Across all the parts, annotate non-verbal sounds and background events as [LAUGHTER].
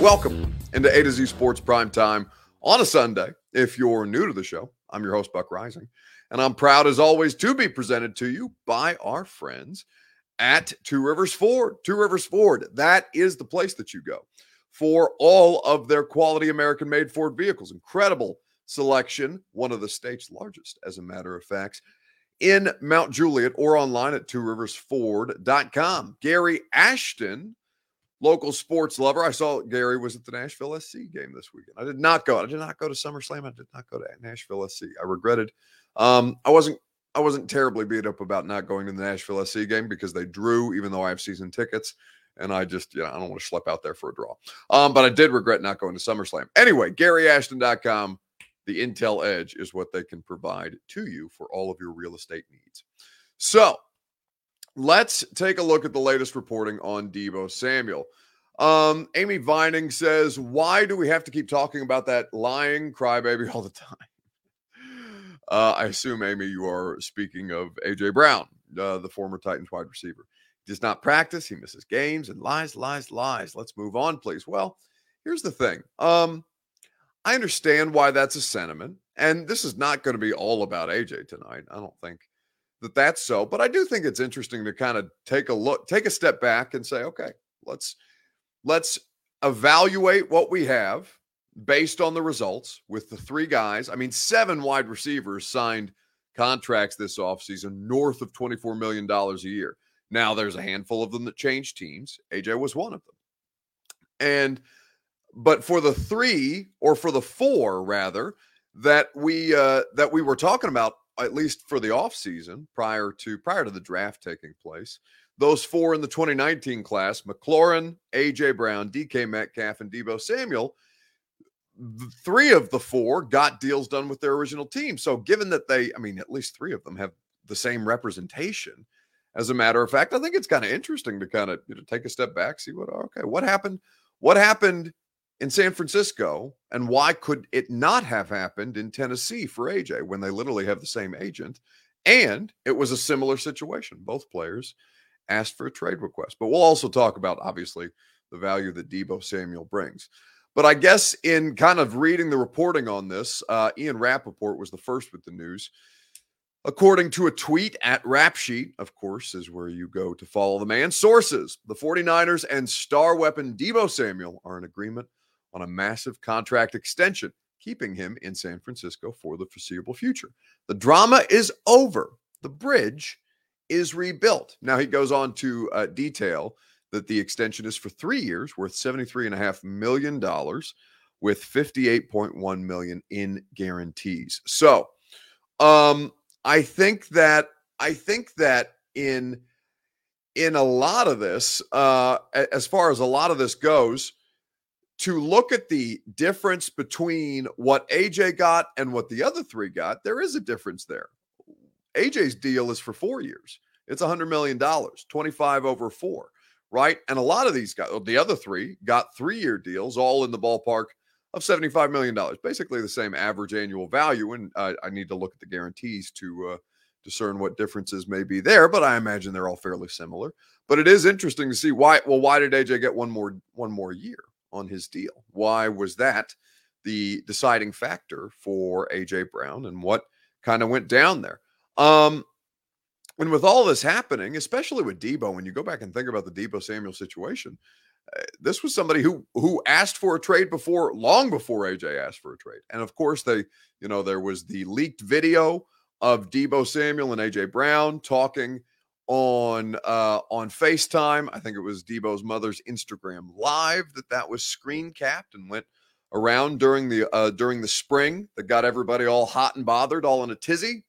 Welcome into A to Z Sports Prime Time on a Sunday. If you're new to the show, I'm your host, Buck Reising, and I'm proud as always to be presented to you by our friends at Two Rivers Ford. Two Rivers Ford, that is the place that you go for all of their quality American made Ford vehicles. Incredible selection, one of the state's largest, as a matter of fact, in Mount Juliet or online at tworiversford.com. Gary Ashton local sports lover. I saw Gary was at the Nashville SC game this weekend. I did not go. I did not go to SummerSlam. I did not go to Nashville SC. I regretted. Um, I wasn't. I wasn't terribly beat up about not going to the Nashville SC game because they drew, even though I have season tickets, and I just, you know, I don't want to schlep out there for a draw. Um, but I did regret not going to SummerSlam. Anyway, GaryAshton.com. The Intel Edge is what they can provide to you for all of your real estate needs. So Let's take a look at the latest reporting on Deebo Samuel. Um, Amy Vining says, Why do we have to keep talking about that lying crybaby all the [LAUGHS] time? Uh, I assume, Amy, you are speaking of AJ Brown, uh, the former Titans wide receiver. He does not practice, he misses games and lies, lies, lies. Let's move on, please. Well, here's the thing. Um, I understand why that's a sentiment, and this is not going to be all about AJ tonight. I don't think that that's so. But I do think it's interesting to kind of take a look, take a step back and say, okay, let's let's evaluate what we have based on the results with the three guys. I mean, seven wide receivers signed contracts this offseason north of $24 million a year. Now there's a handful of them that changed teams. AJ was one of them. And but for the three or for the four rather that we uh that we were talking about at least for the offseason prior to prior to the draft taking place. Those four in the 2019 class, McLaurin, AJ Brown, DK Metcalf, and Deebo Samuel, three of the four got deals done with their original team. So given that they, I mean, at least three of them have the same representation. As a matter of fact, I think it's kind of interesting to kind of you know, take a step back, see what okay, what happened, what happened in San Francisco, and why could it not have happened in Tennessee for AJ when they literally have the same agent? And it was a similar situation. Both players asked for a trade request. But we'll also talk about, obviously, the value that Deebo Samuel brings. But I guess in kind of reading the reporting on this, uh, Ian Rapoport was the first with the news. According to a tweet at Rap Sheet, of course, is where you go to follow the man. Sources the 49ers and star weapon Deebo Samuel are in agreement on a massive contract extension, keeping him in San Francisco for the foreseeable future. The drama is over. The bridge is rebuilt. Now he goes on to uh, detail that the extension is for three years, worth $73.5 million, with 58.1 million in guarantees. So um, I think that I think that in in a lot of this, uh, as far as a lot of this goes, to look at the difference between what AJ got and what the other three got, there is a difference there. AJ's deal is for four years. It's $100 million, 25 over four, right? And a lot of these guys, the other three, got three year deals, all in the ballpark of $75 million, basically the same average annual value. And I need to look at the guarantees to uh, discern what differences may be there, but I imagine they're all fairly similar. But it is interesting to see why. Well, why did AJ get one more one more year? on his deal. Why was that the deciding factor for AJ Brown and what kind of went down there? Um, and with all this happening, especially with Deebo, when you go back and think about the Deebo Samuel situation, uh, this was somebody who who asked for a trade before, long before AJ asked for a trade. And of course, they, you know, there was the leaked video of Deebo Samuel and AJ Brown talking on uh, on FaceTime. I think it was Deebo's mother's Instagram live that that was screen capped and went around during the uh, during the spring that got everybody all hot and bothered, all in a tizzy.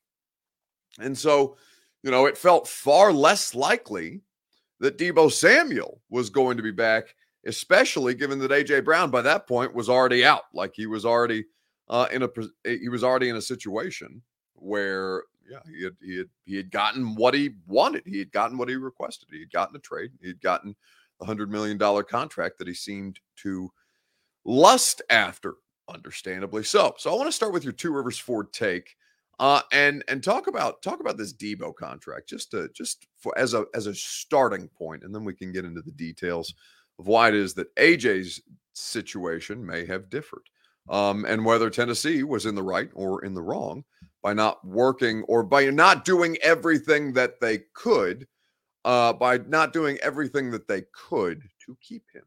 And so, you know, it felt far less likely that Deebo Samuel was going to be back, especially given that AJ Brown by that point was already out, like he was already uh, in a he was already in a situation where yeah, he had he had he had gotten what he wanted. He had gotten what he requested. He had gotten a trade. He had gotten a hundred million dollar contract that he seemed to lust after, understandably so. So I want to start with your Two Rivers Ford take, uh, and and talk about talk about this Deebo contract just to just for as a as a starting point, and then we can get into the details of why it is that AJ's situation may have differed. Um, and whether Tennessee was in the right or in the wrong by not working or by not doing everything that they could, uh, by not doing everything that they could to keep him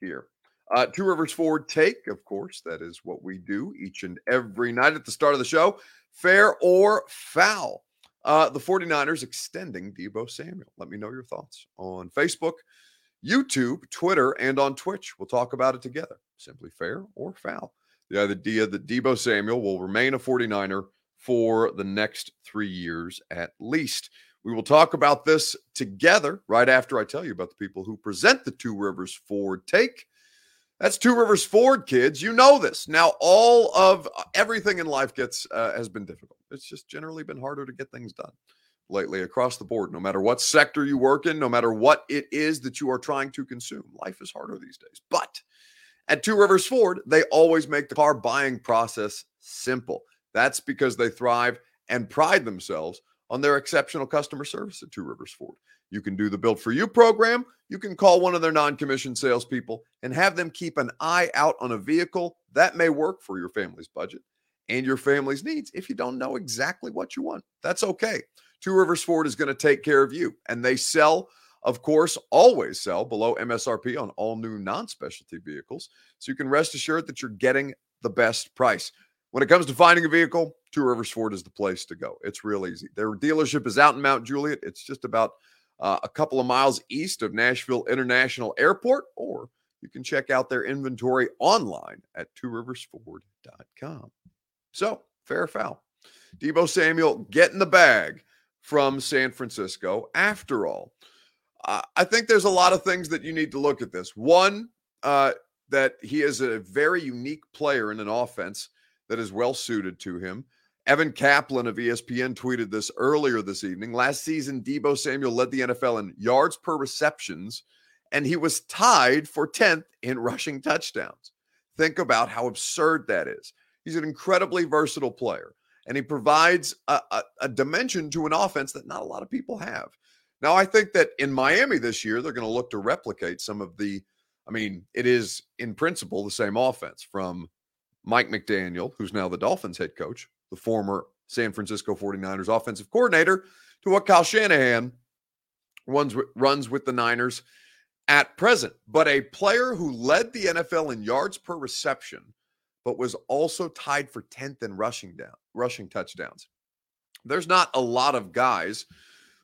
here. Uh, Two Rivers Ford take, of course, that is what we do each and every night at the start of the show. Fair or foul. Uh, the 49ers extending Deebo Samuel. Let me know your thoughts on Facebook, YouTube, Twitter, and on Twitch. We'll talk about it together. Simply fair or foul. The idea that Deebo Samuel will remain a 49er for the next three years at least. We will talk about this together right after I tell you about the people who present the Two Rivers Ford take. That's Two Rivers Ford, kids. You know this. Now, all of uh, everything in life gets uh, has been difficult. It's just generally been harder to get things done lately across the board. No matter what sector you work in, no matter what it is that you are trying to consume, life is harder these days. But at Two Rivers Ford, they always make the car buying process simple. That's because they thrive and pride themselves on their exceptional customer service at Two Rivers Ford. You can do the Built for You program. You can call one of their non commissioned salespeople and have them keep an eye out on a vehicle that may work for your family's budget and your family's needs if you don't know exactly what you want. That's okay. Two Rivers Ford is going to take care of you, and they sell, of course, always sell below MSRP on all new non specialty vehicles. So you can rest assured that you're getting the best price. When it comes to finding a vehicle, Two Rivers Ford is the place to go. It's real easy. Their dealership is out in Mount Juliet. It's just about uh, a couple of miles east of Nashville International Airport, or you can check out their inventory online at tworiversford.com. So, fair foul. Deebo Samuel getting the bag from San Francisco. After all, uh, I think there's a lot of things that you need to look at this. One, uh, that he is a very unique player in an offense that is well suited to him. Evan Kaplan of ESPN tweeted this earlier this evening. Last season, Deebo Samuel led the NFL in yards per receptions, and he was tied for 10th in rushing touchdowns. Think about how absurd that is. He's an incredibly versatile player, and he provides a, a, a dimension to an offense that not a lot of people have. Now, I think that in Miami this year, they're going to look to replicate some of the, I mean, it is in principle the same offense from Mike McDaniel, who's now the Dolphins head coach, the former San Francisco 49ers offensive coordinator, to what Kyle Shanahan runs, runs with the Niners at present. But a player who led the NFL in yards per reception, but was also tied for 10th in rushing down, rushing touchdowns. There's not a lot of guys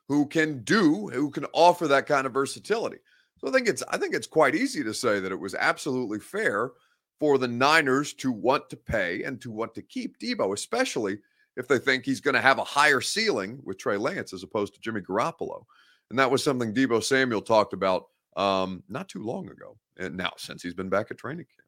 who can do, who can offer that kind of versatility. So I think it's I think it's quite easy to say that it was absolutely fair for the Niners to want to pay and to want to keep Deebo, especially if they think he's going to have a higher ceiling with Trey Lance as opposed to Jimmy Garoppolo. And that was something Deebo Samuel talked about um, not too long ago. And now, since he's been back at training camp.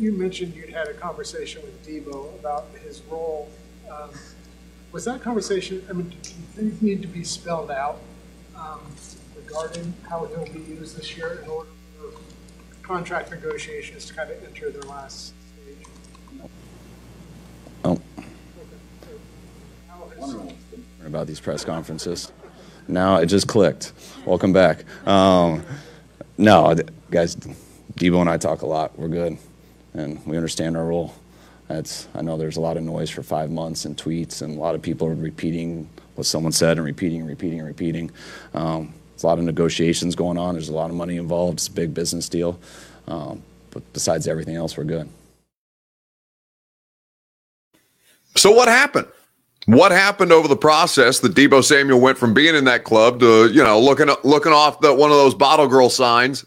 You mentioned you'd had a conversation with Deebo about his role um, was that conversation, I mean, do things need to be spelled out um, regarding how he'll be used this year in order for contract negotiations to kind of enter their last stage? Oh. About these press conferences. Now it just clicked. Welcome back. Um, no, guys, Deebo and I talk a lot. We're good, and we understand our role. That's, I know there's a lot of noise for five months and tweets, and a lot of people are repeating what someone said and repeating and repeating and repeating. Um, there's a lot of negotiations going on. There's a lot of money involved. It's a big business deal. Um, but besides everything else, we're good. So what happened? What happened over the process that Deebo Samuel went from being in that club to you know looking looking off the one of those bottle girl signs,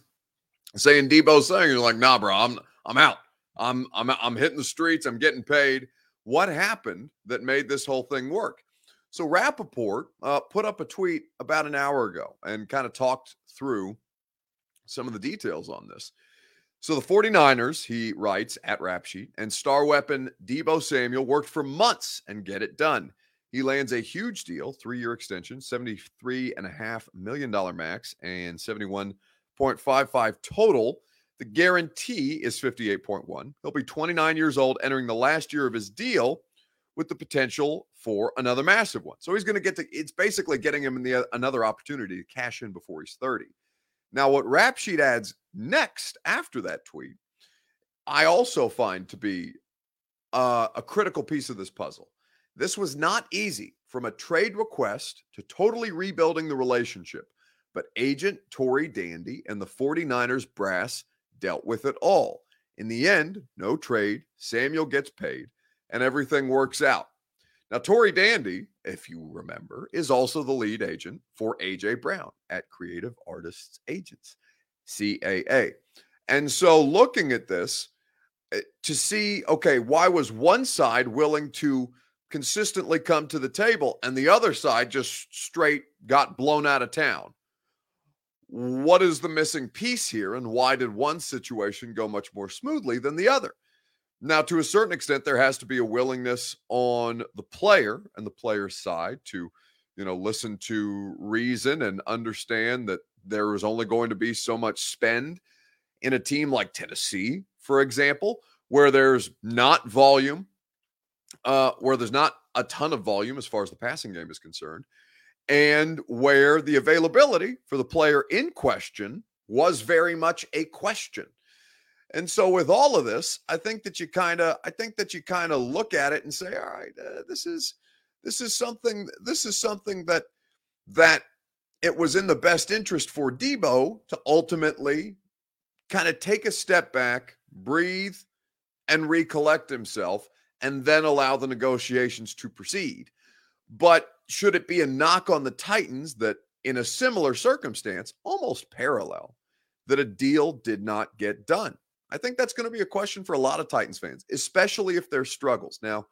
saying saying you're like, nah, bro, I'm I'm out. I'm I'm I'm hitting the streets. I'm getting paid. What happened that made this whole thing work? So Rapoport uh, put up a tweet about an hour ago and kind of talked through some of the details on this. So the 49ers, he writes at Rap Sheet, and star weapon Deebo Samuel worked for months and get it done. He lands a huge deal, three-year extension, $73.5 million max and 71.55 total. The guarantee is 58.1. He'll be 29 years old entering the last year of his deal, with the potential for another massive one. So he's going to get to it's basically getting him in the another opportunity to cash in before he's 30. Now, what Rap Sheet adds next after that tweet, I also find to be uh, a critical piece of this puzzle. This was not easy from a trade request to totally rebuilding the relationship, but agent Tory Dandy and the 49ers brass dealt with it all. In the end, no trade, Samuel gets paid, and everything works out. Now, Tory Dandy, if you remember, is also the lead agent for AJ Brown at Creative Artists Agents, CAA. And so, looking at this eh, to see, okay, why was one side willing to consistently come to the table and the other side just straight got blown out of town? What is the missing piece here, and why did one situation go much more smoothly than the other? Now, to a certain extent, there has to be a willingness on the player and the player's side to, you know, listen to reason and understand that there is only going to be so much spend in a team like Tennessee, for example, where there's not volume, uh, where there's not a ton of volume as far as the passing game is concerned, and where the availability for the player in question was very much a question. And so with all of this, I think that you kind of I think that you kind of look at it and say, all right, uh, this is this is something this is something that that it was in the best interest for Deebo to ultimately kind of take a step back, breathe and recollect himself and then allow the negotiations to proceed. But should it be a knock on the Titans that in a similar circumstance, almost parallel, that a deal did not get done? I think that's going to be a question for a lot of Titans fans, especially if there's struggles. Now,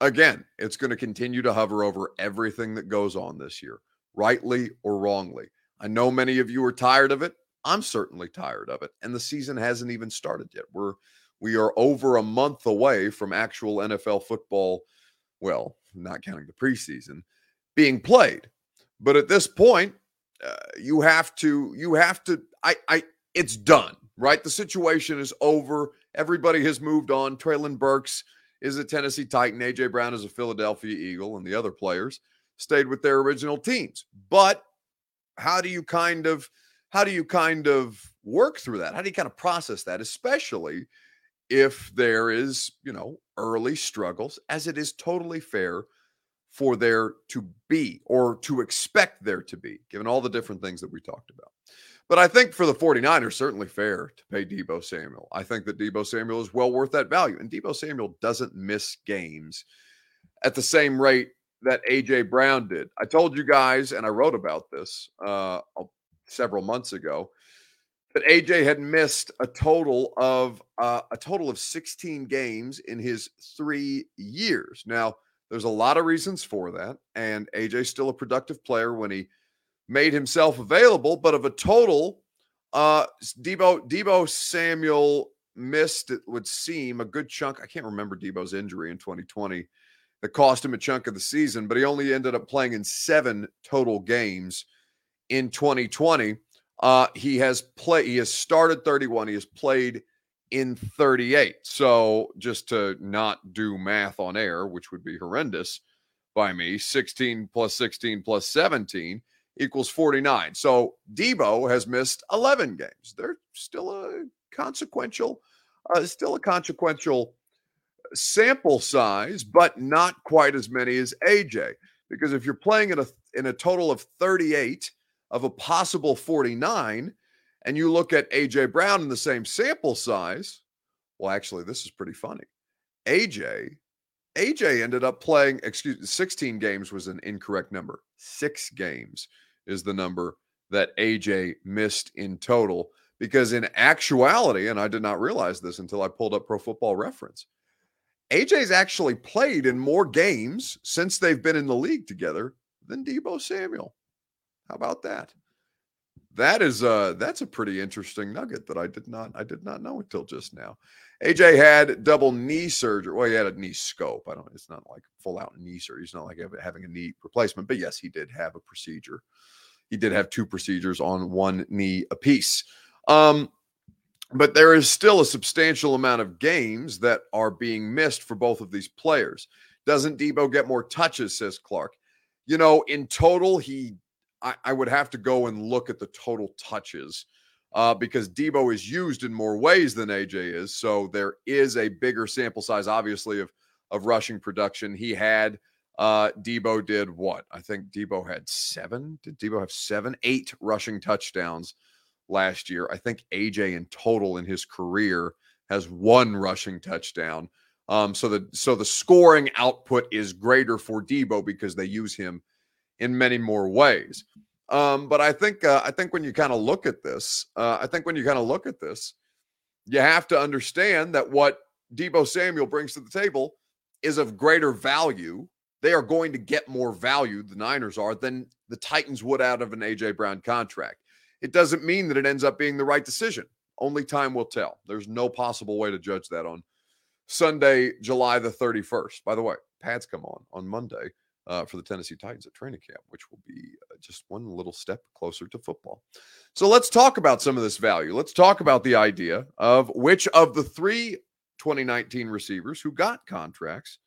again, it's going to continue to hover over everything that goes on this year, rightly or wrongly. I know many of you are tired of it. I'm certainly tired of it. And the season hasn't even started yet. We're we are over a month away from actual NFL football, well, not counting the preseason, being played. But at this point, uh, you have to you have to I I it's done right? The situation is over. Everybody has moved on. Treylon Burks is a Tennessee Titan. AJ Brown is a Philadelphia Eagle, and the other players stayed with their original teams. But how do you kind of how do you kind of work through that? How do you kind of process that, especially if there is, you know, early struggles, as it is totally fair for there to be or to expect there to be, given all the different things that we talked about. But I think for the 49ers, certainly fair to pay Deebo Samuel. I think that Deebo Samuel is well worth that value. And Deebo Samuel doesn't miss games at the same rate that AJ Brown did. I told you guys, and I wrote about this uh, several months ago, that AJ had missed a total of uh, a total of 16 games in his three years. Now, there's a lot of reasons for that, and AJ's still a productive player when he made himself available, but of a total, uh, Deebo Deebo Samuel missed. It would seem a good chunk. I can't remember Deebo's injury in 2020 that cost him a chunk of the season, but he only ended up playing in seven total games in 2020. Uh, he has played. He has started 31. He has played in 38. So just to not do math on air, which would be horrendous by me, 16 plus 16 plus 17 equals 49. So Deebo has missed 11 games. They're still a consequential, uh, still a consequential sample size, but not quite as many as AJ. Because if you're playing in a in a total of 38 of a possible 49, and you look at AJ Brown in the same sample size, well, actually, this is pretty funny. AJ AJ ended up playing, excuse me, 16 games was an incorrect number. Six games is the number that AJ missed in total. Because in actuality, and I did not realize this until I pulled up Pro Football Reference, AJ's actually played in more games since they've been in the league together than Deebo Samuel. How about that? That is uh that's a pretty interesting nugget that I did not I did not know until just now. AJ had double knee surgery. Well, he had a knee scope. I don't. It's not like full out knee surgery. It's not like having a knee replacement. But yes, he did have a procedure he did have two procedures on one knee apiece. Um, but there is still a substantial amount of games that are being missed for both of these players. Doesn't Deebo get more touches, says Clark. You know, in total, he I, I would have to go and look at the total touches uh, because Deebo is used in more ways than AJ is. So there is a bigger sample size, obviously, of of rushing production. He had uh, Deebo did what? I think Deebo had seven. Did Deebo have seven, eight rushing touchdowns last year? I think AJ in total in his career has one rushing touchdown. Um, so the so the scoring output is greater for Deebo because they use him in many more ways. Um, but I think uh, I think when you kind of look at this, uh, I think when you kind of look at this, you have to understand that what Deebo Samuel brings to the table is of greater value. They are going to get more value, the Niners are, than the Titans would out of an AJ Brown contract. It doesn't mean that it ends up being the right decision. Only time will tell. There's no possible way to judge that on Sunday, July the 31st. By the way, pads come on on Monday uh, for the Tennessee Titans at training camp, which will be uh, just one little step closer to football. So let's talk about some of this value. Let's talk about the idea of which of the three 2019 receivers who got contracts,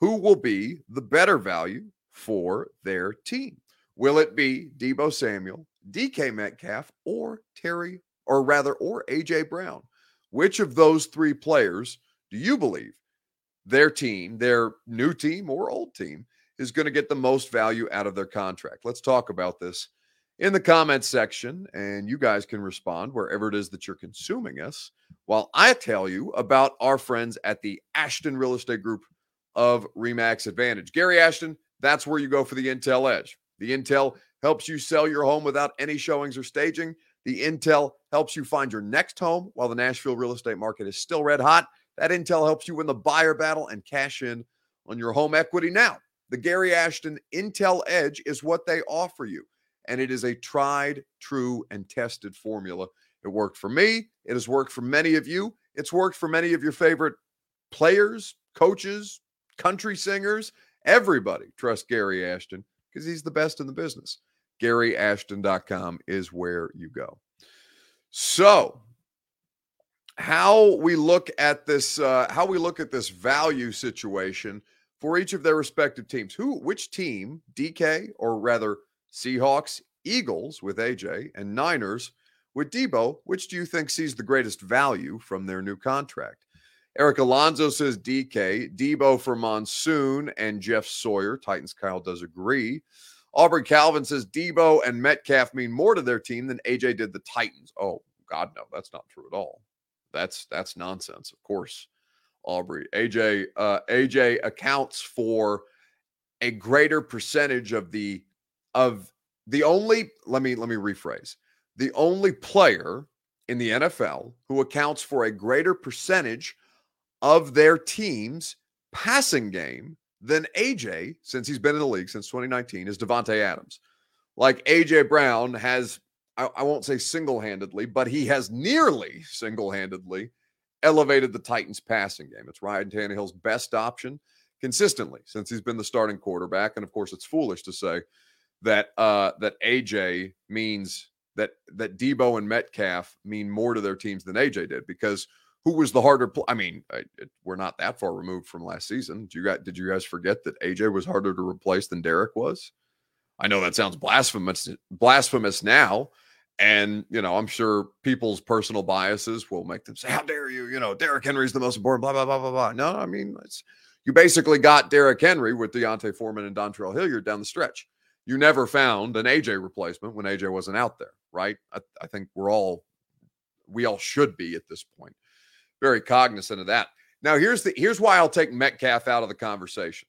who will be the better value for their team. Will it be Deebo Samuel, DK Metcalf, or Terry, or rather, or AJ Brown? Which of those three players do you believe their team, their new team or old team, is going to get the most value out of their contract. Let's talk about this in the comments section, and you guys can respond wherever it is that you're consuming us while I tell you about our friends at the Ashton Real Estate Group of Remax Advantage. Gary Ashton, that's where you go for the Intel Edge. The Intel helps you sell your home without any showings or staging. The Intel helps you find your next home while the Nashville real estate market is still red hot. That Intel helps you win the buyer battle and cash in on your home equity now. The Gary Ashton Intel Edge is what they offer you. And it is a tried, true, and tested formula. It worked for me. It has worked for many of you. It's worked for many of your favorite players, coaches, country singers. Everybody trusts Gary Ashton because he's the best in the business. GaryAshton.com is where you go. So, how we look at this, uh, how we look at this value situation for each of their respective teams. Who, which team, DK, or rather Seahawks, Eagles with AJ, and Niners with Deebo, which do you think sees the greatest value from their new contract? Eric Alonso says DK, Deebo for Monsoon and Jeff Sawyer. Titans Kyle does agree. Aubrey Calvin says Deebo and Metcalf mean more to their team than AJ did the Titans. Oh God, no, that's not true at all. That's that's nonsense. Of course, Aubrey. AJ uh, AJ accounts for a greater percentage of the of the only let me let me rephrase. The only player in the NFL who accounts for a greater percentage of their team's passing game than AJ since he's been in the league since 2019 is Davante Adams. Like AJ Brown has I, I won't say single-handedly, but he has nearly single-handedly elevated the Titans' passing game. It's Ryan Tannehill's best option consistently since he's been the starting quarterback. And of course, it's foolish to say that uh, that AJ means that that Deebo and Metcalf mean more to their teams than AJ did because who was the harder? Pl- I mean, I, it, we're not that far removed from last season. Did you guys did you guys forget that AJ was harder to replace than Derrick was? I know that sounds blasphemous blasphemous now, and, you know, I'm sure people's personal biases will make them say, How dare you? You know, Derrick Henry's the most important, blah, blah, blah, blah, blah. No, I mean, it's you basically got Derrick Henry with D'Onta Foreman and Dontrell Hilliard down the stretch. You never found an AJ replacement when AJ wasn't out there, right? I, I think we're all we all should be at this point very cognizant of that. Now, here's the here's why I'll take Metcalf out of the conversation.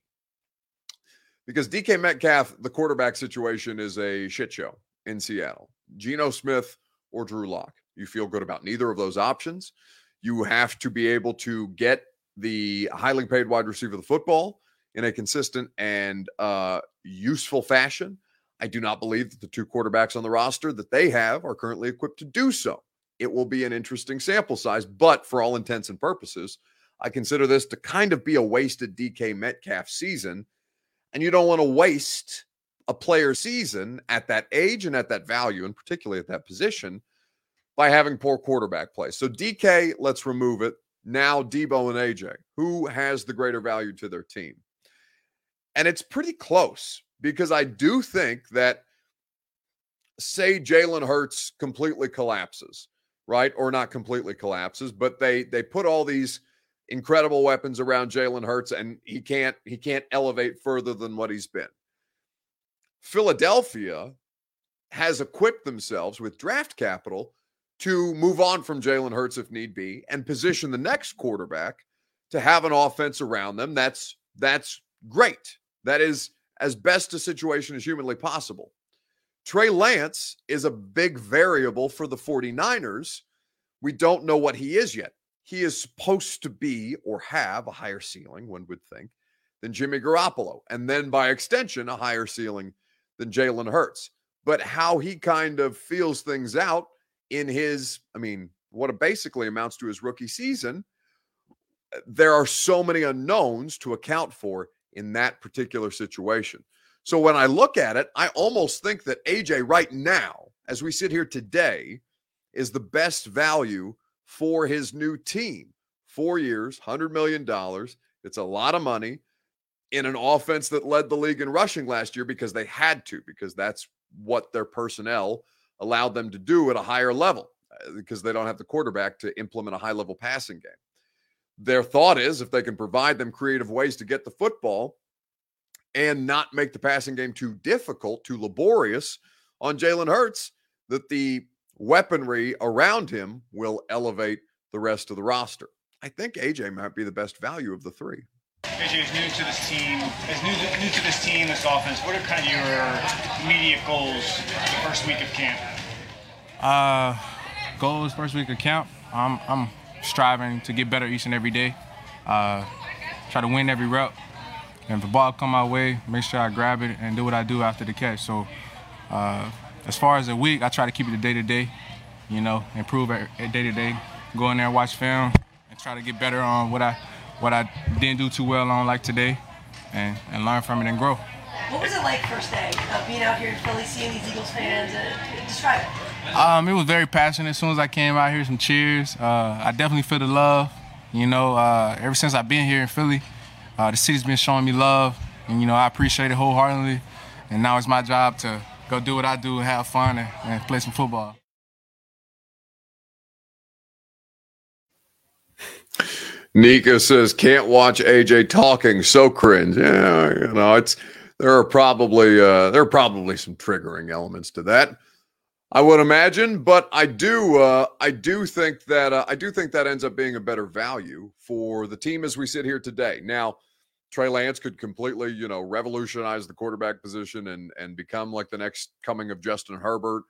Because DK Metcalf, the quarterback situation is a shit show in Seattle. Geno Smith or Drew Lock. You feel good about neither of those options. You have to be able to get the highly paid wide receiver the football in a consistent and uh, useful fashion. I do not believe that the two quarterbacks on the roster that they have are currently equipped to do so. It will be an interesting sample size, but for all intents and purposes, I consider this to kind of be a wasted DK Metcalf season. And you don't want to waste a player season at that age and at that value, and particularly at that position, by having poor quarterback play. So DK, let's remove it. Now Deebo and AJ, who has the greater value to their team? And it's pretty close because I do think that, say, Jalen Hurts completely collapses, right? Or not completely collapses, but they they put all these incredible weapons around Jalen Hurts, and he can't he can't elevate further than what he's been. Philadelphia has equipped themselves with draft capital to move on from Jalen Hurts if need be and position the next quarterback to have an offense around them. That's that's great. That is as best a situation as humanly possible. Trey Lance is a big variable for the 49ers. We don't know what he is yet. He is supposed to be or have a higher ceiling, one would think, than Jimmy Garoppolo, and then by extension, a higher ceiling than Jalen Hurts. But how he kind of feels things out in his, I mean, what it basically amounts to his rookie season, there are so many unknowns to account for in that particular situation. So when I look at it, I almost think that AJ right now, as we sit here today, is the best value for his new team. Four years, $100 million. It's a lot of money in an offense that led the league in rushing last year because they had to, because that's what their personnel allowed them to do at a higher level uh, because they don't have the quarterback to implement a high level passing game. Their thought is if they can provide them creative ways to get the football and not make the passing game too difficult, too laborious on Jalen Hurts, that the weaponry around him will elevate the rest of the roster. I think AJ might be the best value of the three. AJ is new to this team. As new, new to this team, this offense, what are kind of your immediate goals the first week of camp? Uh, goals first week of camp. I'm I'm striving to get better each and every day. Uh, try to win every rep. And if the ball come my way, make sure I grab it and do what I do after the catch. So, uh, as far as a week, I try to keep it day to day. You know, improve it day to day. Go in there, watch film, and try to get better on what I what I didn't do too well on like today, and and learn from it and grow. What was it like first day of being out here in Philly, seeing these Eagles fans? Uh, describe it. Um, it was very passionate. As soon as I came out here, some cheers. Uh, I definitely feel the love. You know, uh, ever since I've been here in Philly, uh, the city's been showing me love, and you know I appreciate it wholeheartedly. And now it's my job to go do what I do and have fun and, and play some football. Nika says, "Can't watch AJ talking, so cringe." Yeah, you know, it's there are probably uh, there are probably some triggering elements to that. I would imagine, but I do uh, I do think that uh, I do think that ends up being a better value for the team as we sit here today. Now, Trey Lance could completely, you know, revolutionize the quarterback position and and become like the next coming of Justin Herbert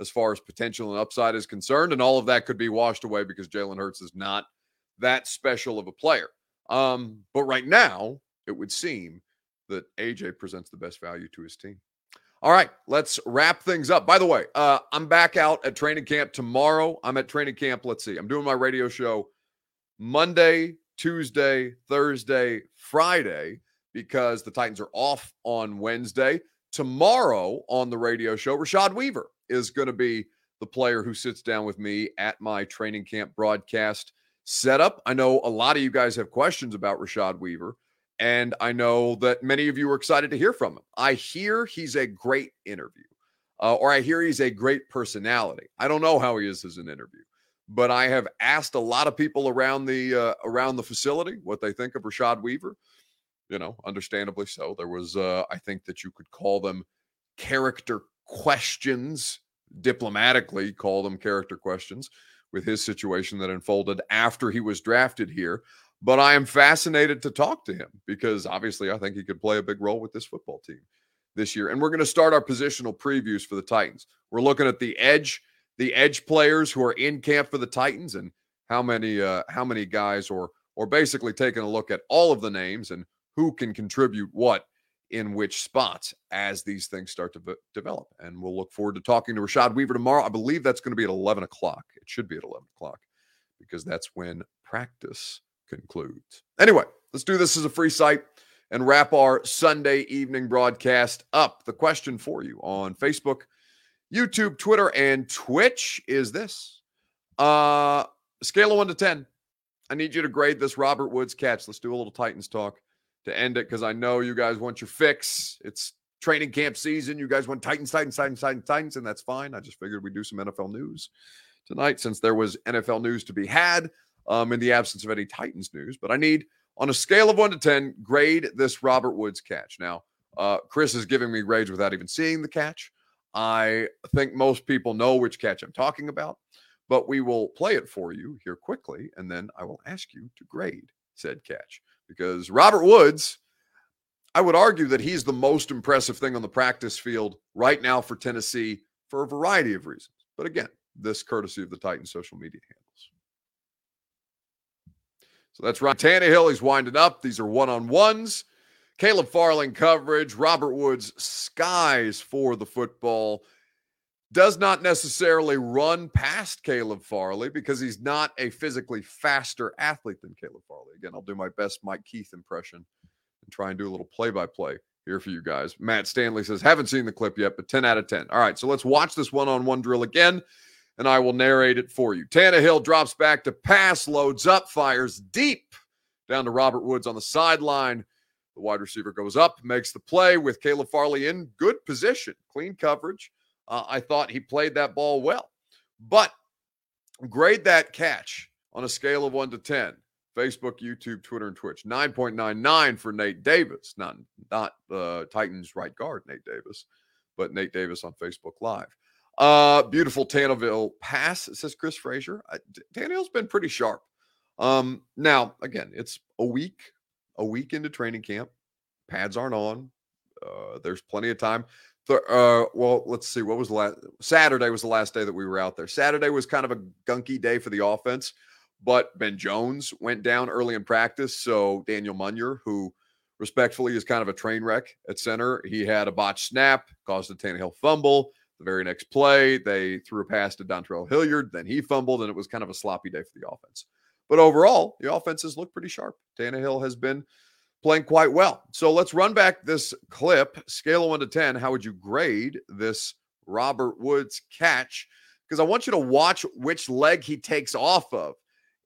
as far as potential and upside is concerned, and all of that could be washed away because Jalen Hurts is not that special of a player. Um, but right now, it would seem that AJ presents the best value to his team. All right, let's wrap things up. By the way, uh, I'm back out at training camp tomorrow. I'm at training camp. Let's see, I'm doing my radio show Monday, Tuesday, Thursday, Friday because the Titans are off on Wednesday. Tomorrow on the radio show, Rashad Weaver is going to be the player who sits down with me at my training camp broadcast setup. I know a lot of you guys have questions about Rashad Weaver, and I know that many of you are excited to hear from him. I hear he's a great interview, uh, or I hear he's a great personality. I don't know how he is as an interview, but I have asked a lot of people around the uh, around the facility what they think of Rashad Weaver. You know, understandably so. There was, uh, I think that you could call them character questions diplomatically call them character questions with his situation that unfolded after he was drafted here. But I am fascinated to talk to him because obviously I think he could play a big role with this football team this year. And we're going to start our positional previews for the Titans. We're looking at the edge, the edge players who are in camp for the Titans and how many uh how many guys or or basically taking a look at all of the names and who can contribute what in which spots as these things start to develop. And we'll look forward to talking to Rashad Weaver tomorrow. I believe that's going to be at 11 o'clock. It should be at 11 o'clock because that's when practice concludes. Anyway, let's do this as a free site and wrap our Sunday evening broadcast up. The question for you on Facebook, YouTube, Twitter, and Twitch is this. Uh scale of one to 10. I need you to grade this Robert Woods catch. Let's do a little Titans talk to end it because I know you guys want your fix. It's training camp season. You guys want Titans, Titans, Titans, Titans, Titans, and that's fine. I just figured we'd do some NFL news tonight since there was NFL news to be had um, in the absence of any Titans news. But I need, on a scale of one to 10, grade this Robert Woods catch. Now, uh, Chris is giving me grades without even seeing the catch. I think most people know which catch I'm talking about, but we will play it for you here quickly, and then I will ask you to grade said catch because Robert Woods, I would argue that he's the most impressive thing on the practice field right now for Tennessee for a variety of reasons. But again, this courtesy of the Titan social media handles. So that's Ryan Tannehill. He's winding up. These are one on ones. Caleb Farley coverage. Robert Woods skies for the football. Does not necessarily run past Caleb Farley because he's not a physically faster athlete than Caleb Farley. Again, I'll do my best Mike Keith impression and try and do a little play by play here for you guys. Matt Stanley says, haven't seen the clip yet, but 10 out of 10. All right, so let's watch this one on one drill again and I will narrate it for you. Tannehill drops back to pass, loads up, fires deep down to Robert Woods on the sideline. The wide receiver goes up, makes the play with Caleb Farley in good position, clean coverage. Uh, I thought he played that ball well, but grade that catch on a scale of one to 10. Facebook, YouTube, Twitter, and Twitch. 9.99 for Nate Davis, not not uh, Titans right guard Nate Davis, but Nate Davis on Facebook Live. Uh, beautiful Tannehill pass, says Chris Frazier. Uh, Tannehill's been pretty sharp. Um, now, again, it's a week, a week into training camp. Pads aren't on. Uh, there's plenty of time. Th- uh, well, let's see. What was the last Saturday was the last day that we were out there. Saturday was kind of a gunky day for the offense, but Ben Jones went down early in practice. So Daniel Munyer, who respectfully is kind of a train wreck at center, he had a botched snap, caused a Tannehill fumble. The very next play, they threw a pass to Dontrell Hilliard. Then he fumbled, and it was kind of a sloppy day for the offense. But overall, the offenses look pretty sharp. Tannehill has been playing quite well. So let's run back this clip. Scale of one to 10. How would you grade this Robert Woods catch? Because I want you to watch which leg he takes off of.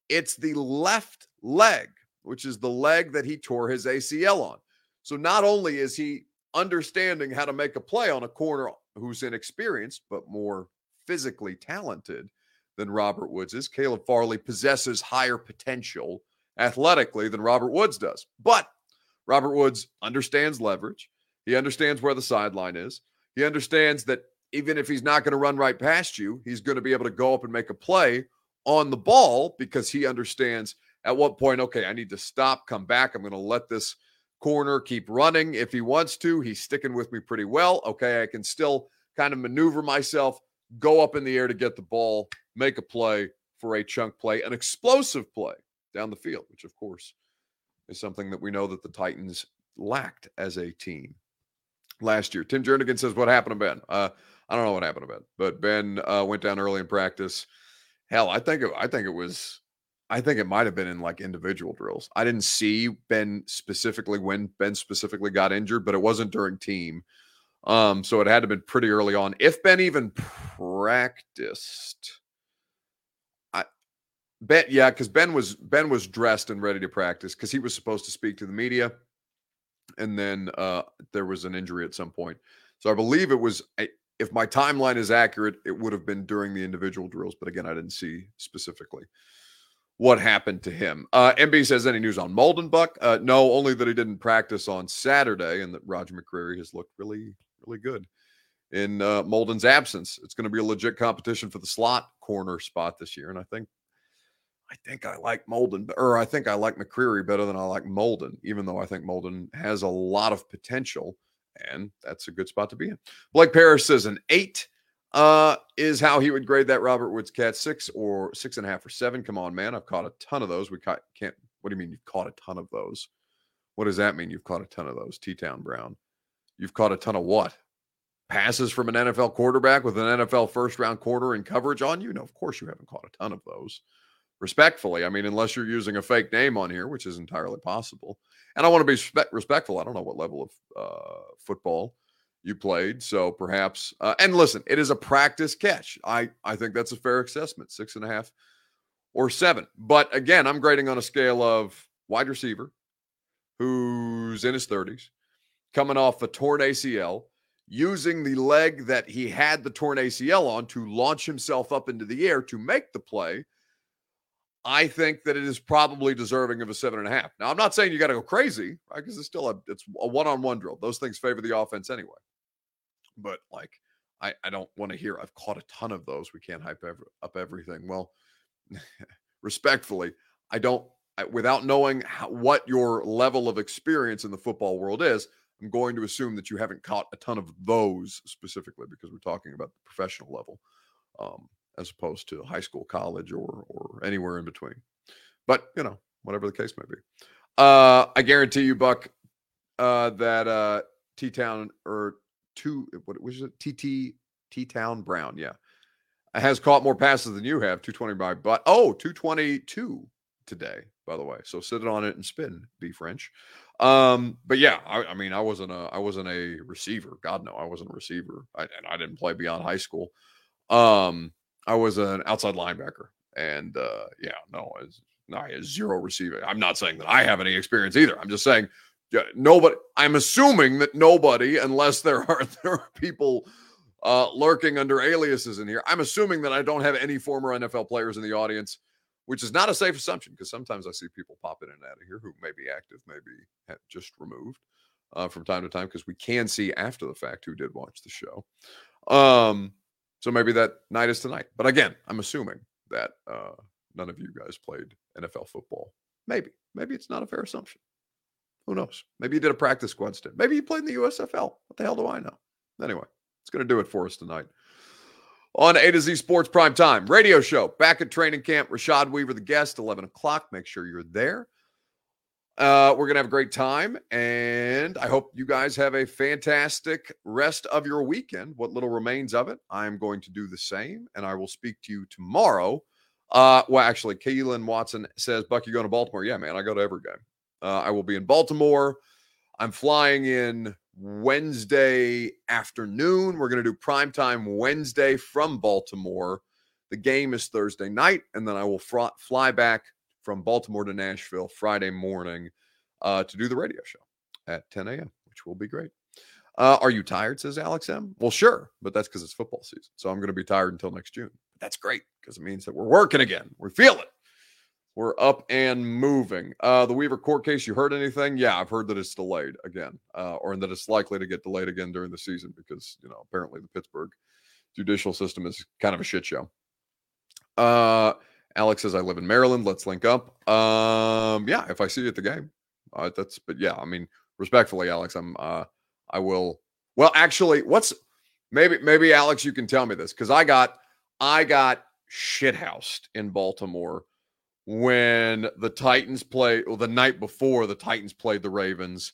It's the left leg, which is the leg that he tore his ACL on. So not only is he understanding how to make a play on a corner who's inexperienced but more physically talented than Robert Woods is. Caleb Farley possesses higher potential athletically than Robert Woods does. But Robert Woods understands leverage. He understands where the sideline is. He understands that even if he's not going to run right past you, he's going to be able to go up and make a play on the ball because he understands at what point, okay, I need to stop, come back. I'm going to let this corner, keep running if he wants to. He's sticking with me pretty well. Okay, I can still kind of maneuver myself, go up in the air to get the ball, make a play for a chunk play, an explosive play down the field, which of course is something that we know that the Titans lacked as a team last year. Tim Jernigan says, What happened to Ben? Uh, I don't know what happened to Ben, but Ben uh, went down early in practice. Hell, I think it, I think it was I think it might have been in like individual drills. I didn't see Ben specifically when Ben specifically got injured, but it wasn't during team. Um, so it had to have been pretty early on. If Ben even practiced, bet yeah, because Ben was Ben was dressed and ready to practice because he was supposed to speak to the media, and then uh, there was an injury at some point. So I believe it was. If my timeline is accurate, it would have been during the individual drills, but again, I didn't see specifically what happened to him. Uh, MB says any news on Moldenbuck? Uh, no, only that he didn't practice on Saturday and that Roger McCreary has looked really, really good in uh, Molden's absence. It's going to be a legit competition for the slot corner spot this year, and I think, I think I like Molden, or I think I like McCreary better than I like Molden, even though I think Molden has a lot of potential, and that's a good spot to be in. Blake Parrish says an eight uh, is how he would grade that Robert Woods cat six or six and a half or seven. Come on, man. I've caught a ton of those. We caught, can't, what do you mean you've caught a ton of those? What does that mean? You've caught a ton of those, T Town Brown. You've caught a ton of what? Passes from an NFL quarterback with an NFL first round quarter in coverage on you? No, of course you haven't caught a ton of those. Respectfully, I mean, unless you're using a fake name on here, which is entirely possible. And I want to be respect- respectful. I don't know what level of uh, football you played. So perhaps, uh, and listen, it is a practice catch. I I think that's a fair assessment, six and a half or seven. But again, I'm grading on a scale of wide receiver, who's in his 30s, coming off a torn ACL, using the leg that he had the torn ACL on to launch himself up into the air to make the play. I think that it is probably deserving of a seven and a half. Now, I'm not saying you got to go crazy, right? Because it's still a it's a one-on-one drill. Those things favor the offense anyway. But like, I I don't want to hear I've caught a ton of those. We can't hype ever, up everything. Well, [LAUGHS] respectfully, I don't. I, without knowing how, what your level of experience in the football world is, I'm going to assume that you haven't caught a ton of those specifically because we're talking about the professional level. Um, as opposed to high school, college, or or anywhere in between. But you know, whatever the case may be. Uh, I guarantee you, Buck, uh, that uh, T Town or two what was it? TT T Town Brown, yeah, has caught more passes than you have. 220 by but oh, 222 today, by the way. So sit on it and spin, be French. Um, but yeah, I, I, mean, I wasn't a I wasn't a receiver. God no, I wasn't a receiver. I, and I didn't play beyond high school. Um, I was an outside linebacker, and uh, yeah, no, it's no, zero receiving. I'm not saying that I have any experience either. I'm just saying nobody. I'm assuming that nobody, unless there [LAUGHS] are there are people uh, lurking under aliases in here. I'm assuming that I don't have any former NFL players in the audience, which is not a safe assumption because sometimes I see people pop in and out of here who may be active, maybe just removed uh, from time to time because we can see after the fact who did watch the show. Um, so maybe that night is tonight. But again, I'm assuming that uh, none of you guys played NFL football. Maybe. Maybe it's not a fair assumption. Who knows? Maybe you did a practice squad stint. Maybe you played in the USFL. What the hell do I know? Anyway, it's going to do it for us tonight. On A to Z Sports Prime Time radio show, back at training camp. Rashad Weaver, the guest, 11 o'clock. Make sure you're there. Uh, we're going to have a great time. And I hope you guys have a fantastic rest of your weekend, what little remains of it. I'm going to do the same. And I will speak to you tomorrow. Uh, well, actually, Kaylin Watson says, Buck, you going to Baltimore? Yeah, man, I go to every game. Uh, I will be in Baltimore. I'm flying in Wednesday afternoon. We're going to do prime time Wednesday from Baltimore. The game is Thursday night, and then I will fr- fly back from Baltimore to Nashville Friday morning uh, to do the radio show at 10 a.m., which will be great. Uh, are you tired? Says Alex M. Well, sure, but that's because it's football season. So I'm going to be tired until next June. That's great because it means that we're working again. We feel it. We're up and moving. Uh, the Weaver court case, you heard anything? Yeah, I've heard that it's delayed again, uh, or that it's likely to get delayed again during the season because, you know, apparently the Pittsburgh judicial system is kind of a shit show. Uh, Alex says, I live in Maryland. Let's link up. Um, yeah, if I see you at the game. Uh, that's but yeah, I mean, respectfully, Alex, I'm uh I will well actually what's maybe maybe Alex, you can tell me this because I got I got shithoused in Baltimore when the Titans played well, the night before the Titans played the Ravens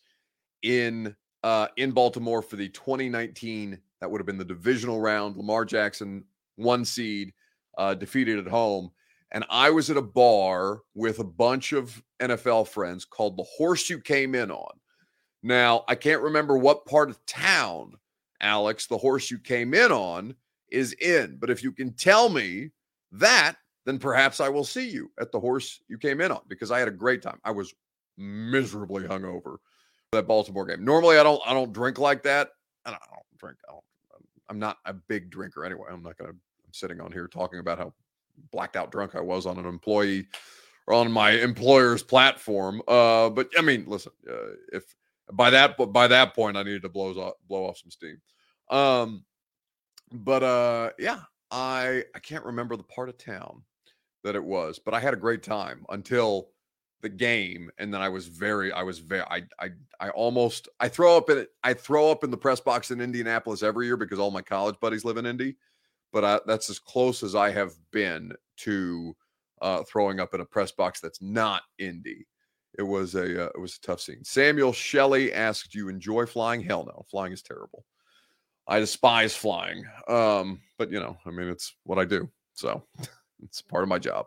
in uh in Baltimore for the 2019 that would have been the divisional round. Lamar Jackson, one seed, uh, defeated at home and I was at a bar with a bunch of NFL friends called the Horse You Came In On. Now, I can't remember what part of town, Alex, the horse you came in on is in, but if you can tell me that, then perhaps I will see you at the horse you came in on because I had a great time. I was miserably hungover that Baltimore game. Normally, I don't I don't drink like that, and I don't drink. I don't, I'm not a big drinker anyway. I'm not gonna. I'm sitting on here talking about how blacked out drunk I was on an employee or on my employer's platform. Uh, but I mean, listen, uh, if by that by that point I needed to blow off blow off some steam. Um, but uh, yeah, I I can't remember the part of town that it was, but I had a great time until the game, and then I was very I was very I I I almost I throw up in I throw up in the press box in Indianapolis every year because all my college buddies live in Indy but I, that's as close as I have been to uh, throwing up in a press box that's not Indy. It was a uh, it was a tough scene. Samuel Shelley asked, "Do you enjoy flying?" Hell no, flying is terrible. I despise flying. Um, but you know, I mean, it's what I do, so [LAUGHS] it's part of my job.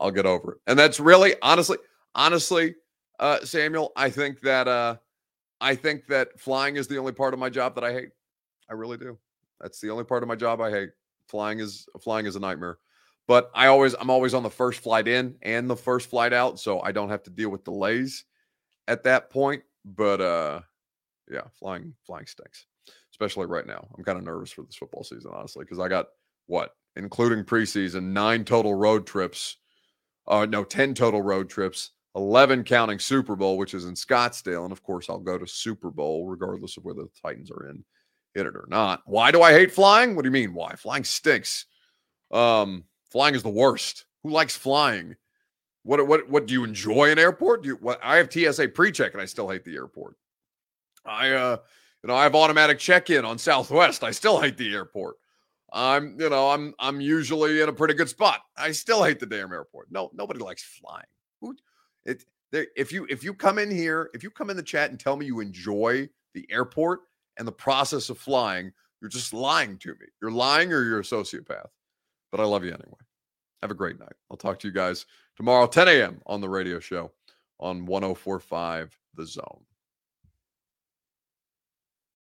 I'll get over it. And that's really, honestly, honestly, uh, Samuel, I think that uh, I think that flying is the only part of my job that I hate. I really do. That's the only part of my job I hate. Flying is flying is a nightmare. But I always I'm always on the first flight in and the first flight out, so I don't have to deal with delays. at that point, but uh yeah, flying flying stinks. Especially right now. I'm kind of nervous for this football season, honestly, because I got what, including preseason, nine total road trips. Uh no, 10 total road trips, 11 counting Super Bowl, which is in Scottsdale. And of course, I'll go to Super Bowl regardless of whether the Titans are in hit it or not. Why do I hate flying? What do you mean? Why? Flying stinks. Um, flying is the worst. Who likes flying? What what what do you enjoy an airport? Do you what I have TSA pre-check and I still hate the airport. I uh you know I have automatic check-in on Southwest. I still hate the airport. I'm you know I'm I'm usually in a pretty good spot. I still hate the damn airport. No, nobody likes flying. Who it if you if you come in here, if you come in the chat and tell me you enjoy the airport and the process of flying, you're just lying to me. You're lying or you're a sociopath. But I love you anyway. Have a great night. I'll talk to you guys tomorrow, 10 a.m. on the radio show on 1045 The Zone.